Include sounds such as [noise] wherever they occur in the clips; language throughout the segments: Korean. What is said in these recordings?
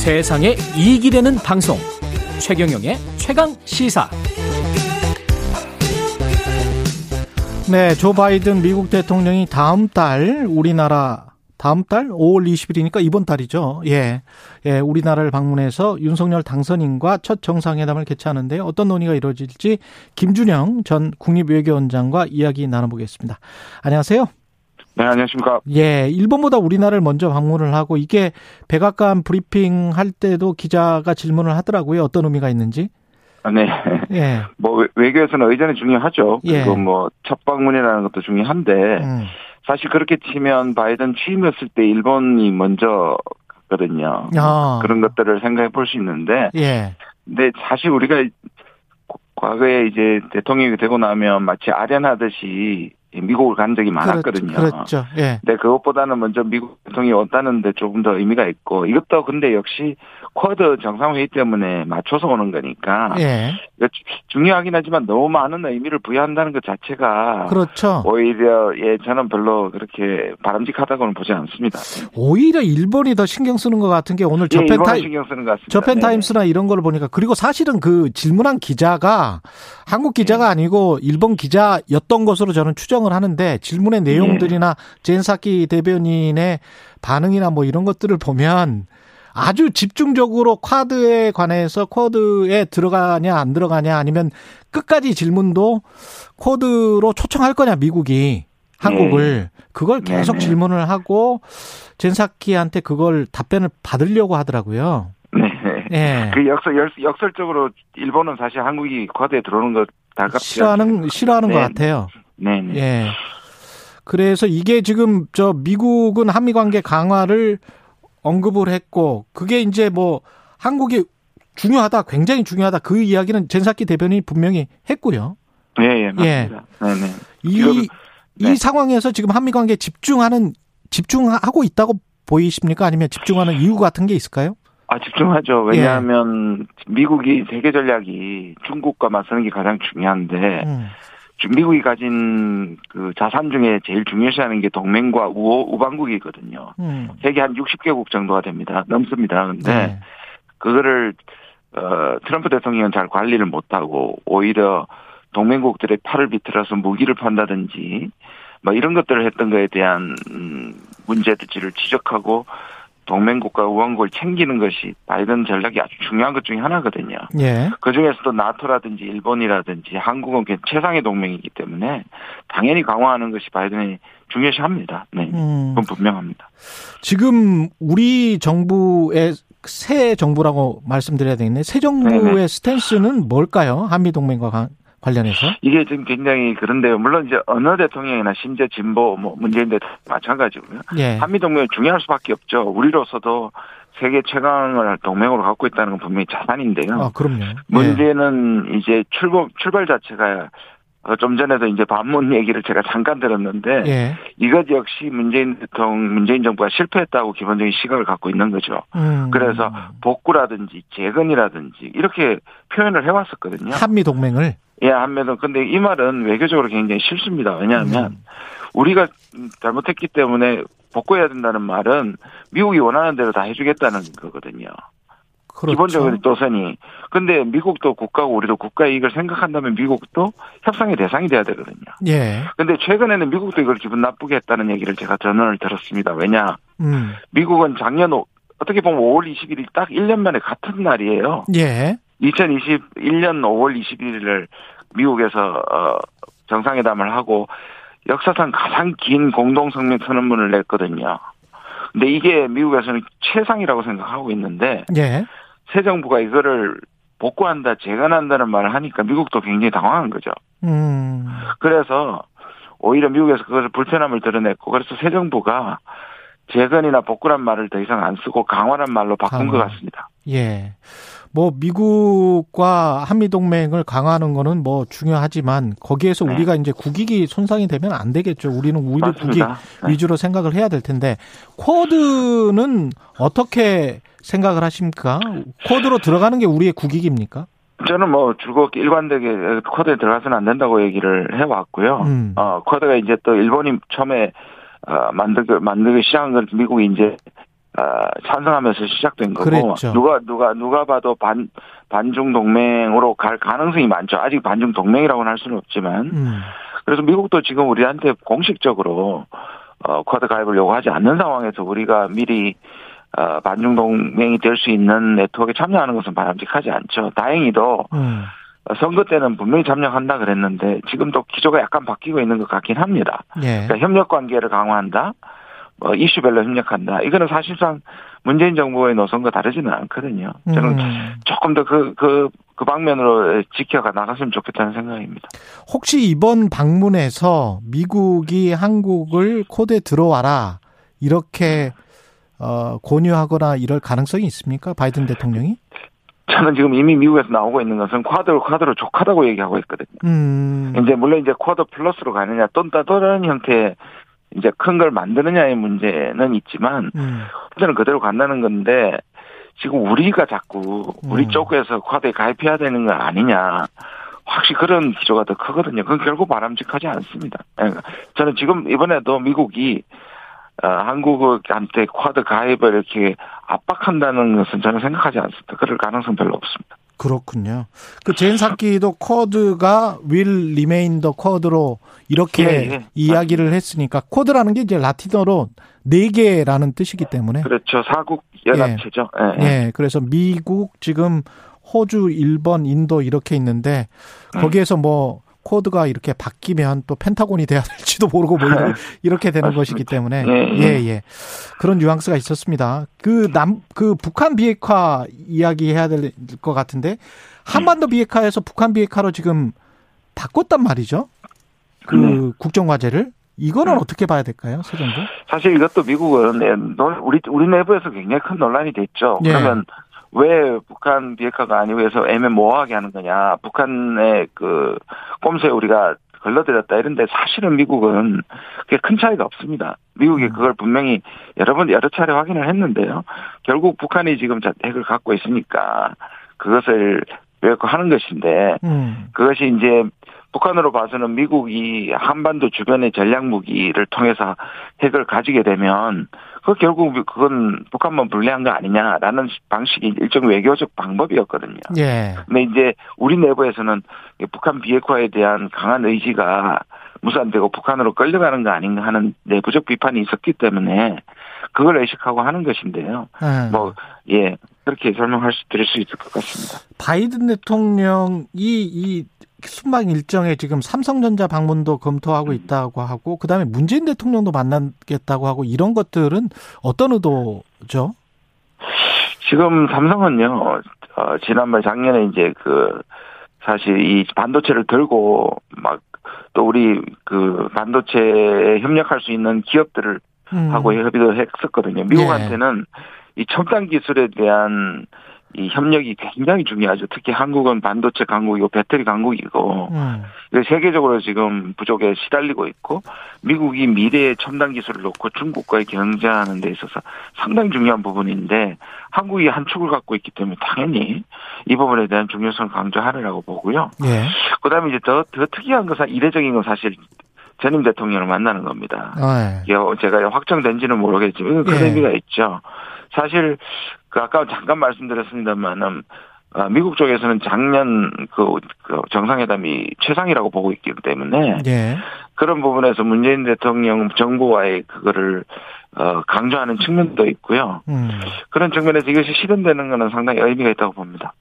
세상에 이익이 되는 방송 최경영의 최강 시사 네, 조 바이든 미국 대통령이 다음 달 우리나라 다음 달 5월 20일이니까 이번 달이죠. 예. 예, 우리나라를 방문해서 윤석열 당선인과 첫 정상회담을 개최하는데 어떤 논의가 이루어질지 김준영 전 국립외교원장과 이야기 나눠보겠습니다. 안녕하세요. 네, 안녕하십니까. 예, 일본보다 우리나라를 먼저 방문을 하고 이게 백악관 브리핑 할 때도 기자가 질문을 하더라고요. 어떤 의미가 있는지. 아, 네. 예. [laughs] 뭐 외교에서는 의전이 중요하죠. 예. 그리고 뭐첫 방문이라는 것도 중요한데 음. 사실 그렇게 치면 바이든 취임했을 때 일본이 먼저 갔거든요. 아. 그런 것들을 생각해 볼 수 있는데 예. 근데 사실 우리가 과거에 이제 대통령이 되고 나면 마치 아련하듯이 미국을 간 적이 많았거든요. 그렇, 그렇죠. 예. 근데 그것보다는 먼저 미국 대통령이 왔다는데 조금 더 의미가 있고 이것도 근데 역시 쿼드 정상회의 때문에 맞춰서 오는 거니까 예. 중요하긴 하지만 너무 많은 의미를 부여한다는 것 자체가 그렇죠. 오히려 예 저는 별로 그렇게 바람직하다고는 보지 않습니다. 오히려 일본이 더 신경 쓰는 것 같은 게 오늘 예, Japan 일본은 Times 신경 쓰는 것 같습니다. Japan 네. Times나 이런 걸 보니까 그리고 사실은 그 질문한 기자가 한국 기자가 네. 아니고 일본 기자였던 것으로 저는 추정 을 하는데 질문의 네. 내용들이나 젠 사키 대변인의 반응이나 뭐 이런 것들을 보면 아주 집중적으로 쿼드에 관해서 쿼드에 들어가냐 안 들어가냐 아니면 끝까지 질문도 쿼드로 초청할 거냐 미국이 한국을 그걸 계속 네, 네. 질문을 하고 젠사키한테 그걸 답변을 받으려고 하더라고요. 네. 예. 그 역설 역- 역설 적으로 일본은 사실 한국이 쿼드에 들어오는 거 달갑지 싫어하는. 싫어하는 네. 것 같아요. 네, 네. 예. 그래서 이게 지금 저 미국은 한미 관계 강화를 언급을 했고 그게 이제 뭐 한국이 중요하다, 굉장히 중요하다 그 이야기는 젠사키 대변인이 분명히 했고요. 예, 예, 맞습니다. 네, 네. 이, 이거는- 이 네. 상황에서 지금 한미 관계에 집중하는 집중하고 있다고 보이십니까? 아니면 집중하는 이유 같은 게 있을까요? 아, 집중하죠. 예. 왜냐하면 미국이 세계 전략이 중국과 맞서는 게 가장 중요한데 음. 주- 미국이 가진 그 자산 중에 제일 중요시하는 게 동맹과 우, 우방국이거든요. 음. 세계 한 60개국 정도가 됩니다. 넘습니다. 근데 네. 그거를 어, 트럼프 대통령은 잘 관리를 못하고 오히려 동맹국들의 팔을 비틀어서 무기를 판다든지 뭐 이런 것들을 했던 거에 대한 음, 문제들을 지적하고 동맹국과 우방국을 챙기는 것이 바이든 전략이 아주 중요한 것 중에 하나거든요. 예. 그 중에서도 나토라든지 일본이라든지 한국은 최상의 동맹이기 때문에 당연히 강화하는 것이 바이든이 중요시합니다. 네. 음. 그건 분명합니다. 지금 우리 정부의 새 정부라고 말씀드려야 되겠네. 새 정부의 네네. 스탠스는 뭘까요? 한미 동맹과 관- 관련해서? 이게 지금 굉장히 그런데요. 물론 이제 어느 대통령이나 심지어 진보 뭐 문재인 대통령 마찬가지고요. 예. 한미 동맹이 중요할 수밖에 없죠. 우리로서도 세계 최강을 동맹으로 갖고 있다는 건 분명히 자산인데요. 아, 그럼요. 예. 문제는 이제 출발 출발 자체가 어, 좀 전에도 이제 반문 [laughs] 얘기를 제가 잠깐 들었는데 예. 이것 역시 문재인 대통령 문재인 정부가 실패했다고 기본적인 시각을 갖고 있는 거죠. 음. 그래서 복구라든지 재건이라든지 이렇게 표현을 해왔었거든요. 한미 동맹을 예, 한면은 근데 이 말은 외교적으로 굉장히 실수입니다. 왜냐하면 음. 우리가 잘못했기 때문에 복구해야 된다는 말은 미국이 원하는 대로 다 해주겠다는 거거든요. 그렇죠. 기본적인 도선이. 근데 미국도 국가고 우리도 국가 이익을 생각한다면 미국도 협상의 대상이 돼야 되거든요. 예. 근데 최근에는 미국도 이걸 기분 나쁘게 했다는 얘기를 제가 전언을 들었습니다. 왜냐? 음. 미국은 작년 오- 어떻게 보면 5월 20일이 딱 1년 만에 같은 날이에요. 예. 2021년 5월 21일을 미국에서 어, 정상회담을 하고 역사상 가장 긴 공동성명 선언문을 냈거든요. 근데 이게 미국에서는 최상이라고 생각하고 있는데 예. 새 정부가 이거를 복구한다, 재건한다는 말을 하니까 미국도 굉장히 당황한 거죠. 음. 그래서 오히려 미국에서 그것을 불편함을 드러냈고 그래서 새 정부가 재건이나 복구란 말을 더 이상 안 쓰고 강화란 말로 바꾼 강화. 것 같습니다. 예. 뭐 미국과 한미 동맹을 강화하는 거는 뭐 중요하지만 거기에서 네. 우리가 이제 국익이 손상이 되면 안 되겠죠. 우리는 우리 국익. 네. 위주로 생각을 해야 될 텐데 쿼드는 어떻게 생각을 하십니까? 쿼드로 들어가는 게 우리의 국익입니까? 저는 뭐 즐겁게 일관되게 쿼드에 들어가서는 안 된다고 얘기를 해왔고요. 음. 어, 쿼드가 이제 또 일본이 처음에 어, 만들기, 만들기 시작한 걸 미국이 이제 어, 찬성하면서 시작된 거고 그랬죠. 누가 누가 누가 봐도 반 반중 동맹으로 갈 가능성이 많죠. 아직 반중 동맹이라고는 할 수는 없지만 음. 그래서 미국도 지금 우리한테 공식적으로 어, 쿼드 가입을 요구하지 않는 상황에서 우리가 미리 어, 반중 동맹이 될 수 있는 네트워크에 참여하는 것은 바람직하지 않죠. 다행히도 음. 어, 선거 때는 분명히 참여한다 그랬는데 지금도 기조가 약간 바뀌고 있는 것 같긴 합니다. 예. 그러니까 협력 관계를 강화한다. 뭐 이슈별로 협력한다. 이거는 사실상 문재인 정부의 노선과 다르지는 않거든요. 저는 음. 조금 더 그, 그, 그 방면으로 지켜가 나갔으면 좋겠다는 생각입니다. 혹시 이번 방문에서 미국이 한국을 코드에 들어와라 이렇게 어, 권유하거나 이럴 가능성이 있습니까? 바이든 대통령이? 저는 지금 이미 미국에서 나오고 있는 것은 쿼드로 쿼드로 족하다고 얘기하고 있거든요. 음. 이제 물론 이제 쿼드 플러스로 가느냐 또는 다른 형태의 이제 큰 걸 만드느냐의 문제는 있지만 음. 쿼드는 그대로 간다는 건데 지금 우리가 자꾸 우리 음. 쪽에서 쿼드에 가입해야 되는 거 아니냐. 확실히 그런 기조가 더 크거든요. 그건 결국 바람직하지 않습니다. 예. 저는 지금 이번에도 미국이 어, 한국한테 쿼드 가입을 이렇게 압박한다는 것은 저는 생각하지 않습니다. 그럴 가능성 별로 없습니다. 그렇군요. 그 젠 사키도 쿼드가 will remain the Quad로 이렇게 예, 예. 이야기를 했으니까 쿼드라는 게 이제 라틴어로 네 개라는 뜻이기 때문에 그렇죠. 사국 연합체죠. 예, 예. 예, 그래서 미국 지금 호주, 일본, 인도 이렇게 있는데 거기에서 뭐 코드가 이렇게 바뀌면 또 펜타곤이 돼야 될지도 모르고 뭐 이렇게 되는 것이기 때문에 예, 예. 예, 예. 그런 뉘앙스가 있었습니다. 그 남, 그 북한 비핵화 이야기 해야 될 것 같은데 한반도 비핵화에서 북한 비핵화로 지금 바꿨단 말이죠. 그 네. 국정 과제를 이거는 네. 어떻게 봐야 될까요, 새 정부? 사실 이것도 미국은 우리 우리 내부에서 굉장히 큰 논란이 됐죠. 예. 그러면 왜 북한 비핵화가 아니고 해서 애매모호하게 하는 거냐? 북한의 그 꼼수에 우리가 걸러들였다 이런데 사실은 미국은 그게 큰 차이가 없습니다. 미국이 음. 그걸 분명히 여러 번 여러 차례 확인을 했는데요. 결국 북한이 지금 자- 핵을 갖고 있으니까 그것을 비핵화하는 것인데 음. 그것이 이제 북한으로 봐서는 미국이 한반도 주변의 전략 무기를 통해서 핵을 가지게 되면 그 결국 그건 북한만 불리한 거 아니냐라는 방식이 일종 외교적 방법이었거든요. 예. 근데 이제 우리 내부에서는 북한 비핵화에 대한 강한 의지가 무산되고 북한으로 끌려가는 거 아닌가 하는 내부적 비판이 있었기 때문에 그걸 의식하고 하는 것인데요. 예. 뭐 예 그렇게 설명할 수 드릴 수 있을 것 같습니다. 바이든 대통령이 이 순방 일정에 지금 삼성전자 방문도 검토하고 있다고 하고 그다음에 문재인 대통령도 만나겠다고 하고 이런 것들은 어떤 의도죠? 지금 삼성은요, 어, 지난번 작년에 이제 그, 사실 이 반도체를 들고 막 또 우리 그 반도체에 협력할 수 있는 기업들을 음. 하고 협의도 했었거든요. 미국한테는 이 첨단 기술에 대한 이 협력이 굉장히 중요하죠. 특히 한국은 반도체 강국이고 배터리 강국이고 음. 세계적으로 지금 부족에 시달리고 있고 미국이 미래의 첨단 기술을 놓고 중국과의 경쟁하는 데 있어서 상당히 중요한 부분인데 한국이 한 축을 갖고 있기 때문에 당연히 이 부분에 대한 중요성을 강조하리라고 보고요. 예. 그다음에 이제 더, 더 특이한 건 사- 이례적인 건 사실 전임 대통령을 만나는 겁니다. 아, 이게 제가 확정된지는 모르겠지만 큰 예. 의미가 있죠. 사실 그 아까 잠깐 말씀드렸습니다만은 아, 미국 쪽에서는 작년 그, 그 정상회담이 최상이라고 보고 있기 때문에 예. 그런 부분에서 문재인 대통령 정부와의 그거를 어, 강조하는 측면도 있고요. 음. 그런 측면에서 이것이 실현되는 것은 상당히 의미가 있다고 봅니다.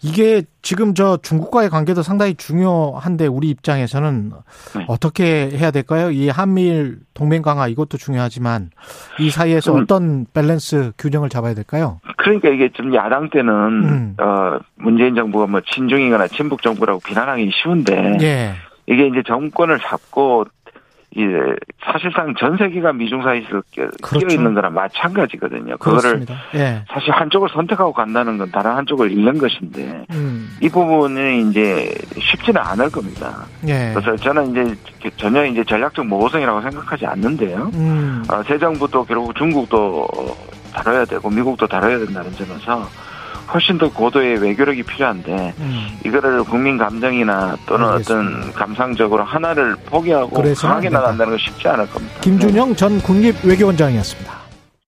이게 지금 저 중국과의 관계도 상당히 중요한데 우리 입장에서는 네. 어떻게 해야 될까요? 이 한미일 동맹 강화 이것도 중요하지만 이 사이에서 음. 어떤 밸런스 균형을 잡아야 될까요? 그러니까 이게 좀 야당 때는 음. 어, 문재인 정부가 뭐 친중이거나 친북 정부라고 비난하기 쉬운데 예. 이게 이제 정권을 잡고 이제 사실상 전 세계가 미중 사이에서 끼어 그렇죠. 있는 거랑 마찬가지거든요. 그거를. 예. 사실 한쪽을 선택하고 간다는 건 다른 한쪽을 잃는 것인데 음. 이 부분은 이제 쉽지는 않을 겁니다. 예. 그래서 저는 이제 전혀 이제 전략적 모호성이라고 생각하지 않는데요. 음. 어, 새 정부도 결국 중국도 다뤄야 되고 미국도 다뤄야 된다는 점에서 훨씬 더 고도의 외교력이 필요한데 음. 이거를 국민 감정이나 또는 알겠습니다. 어떤 감상적으로 하나를 포기하고 강하게. 나간다는 건 쉽지 않을 겁니다. 김준영 전 국립외교원장이었습니다.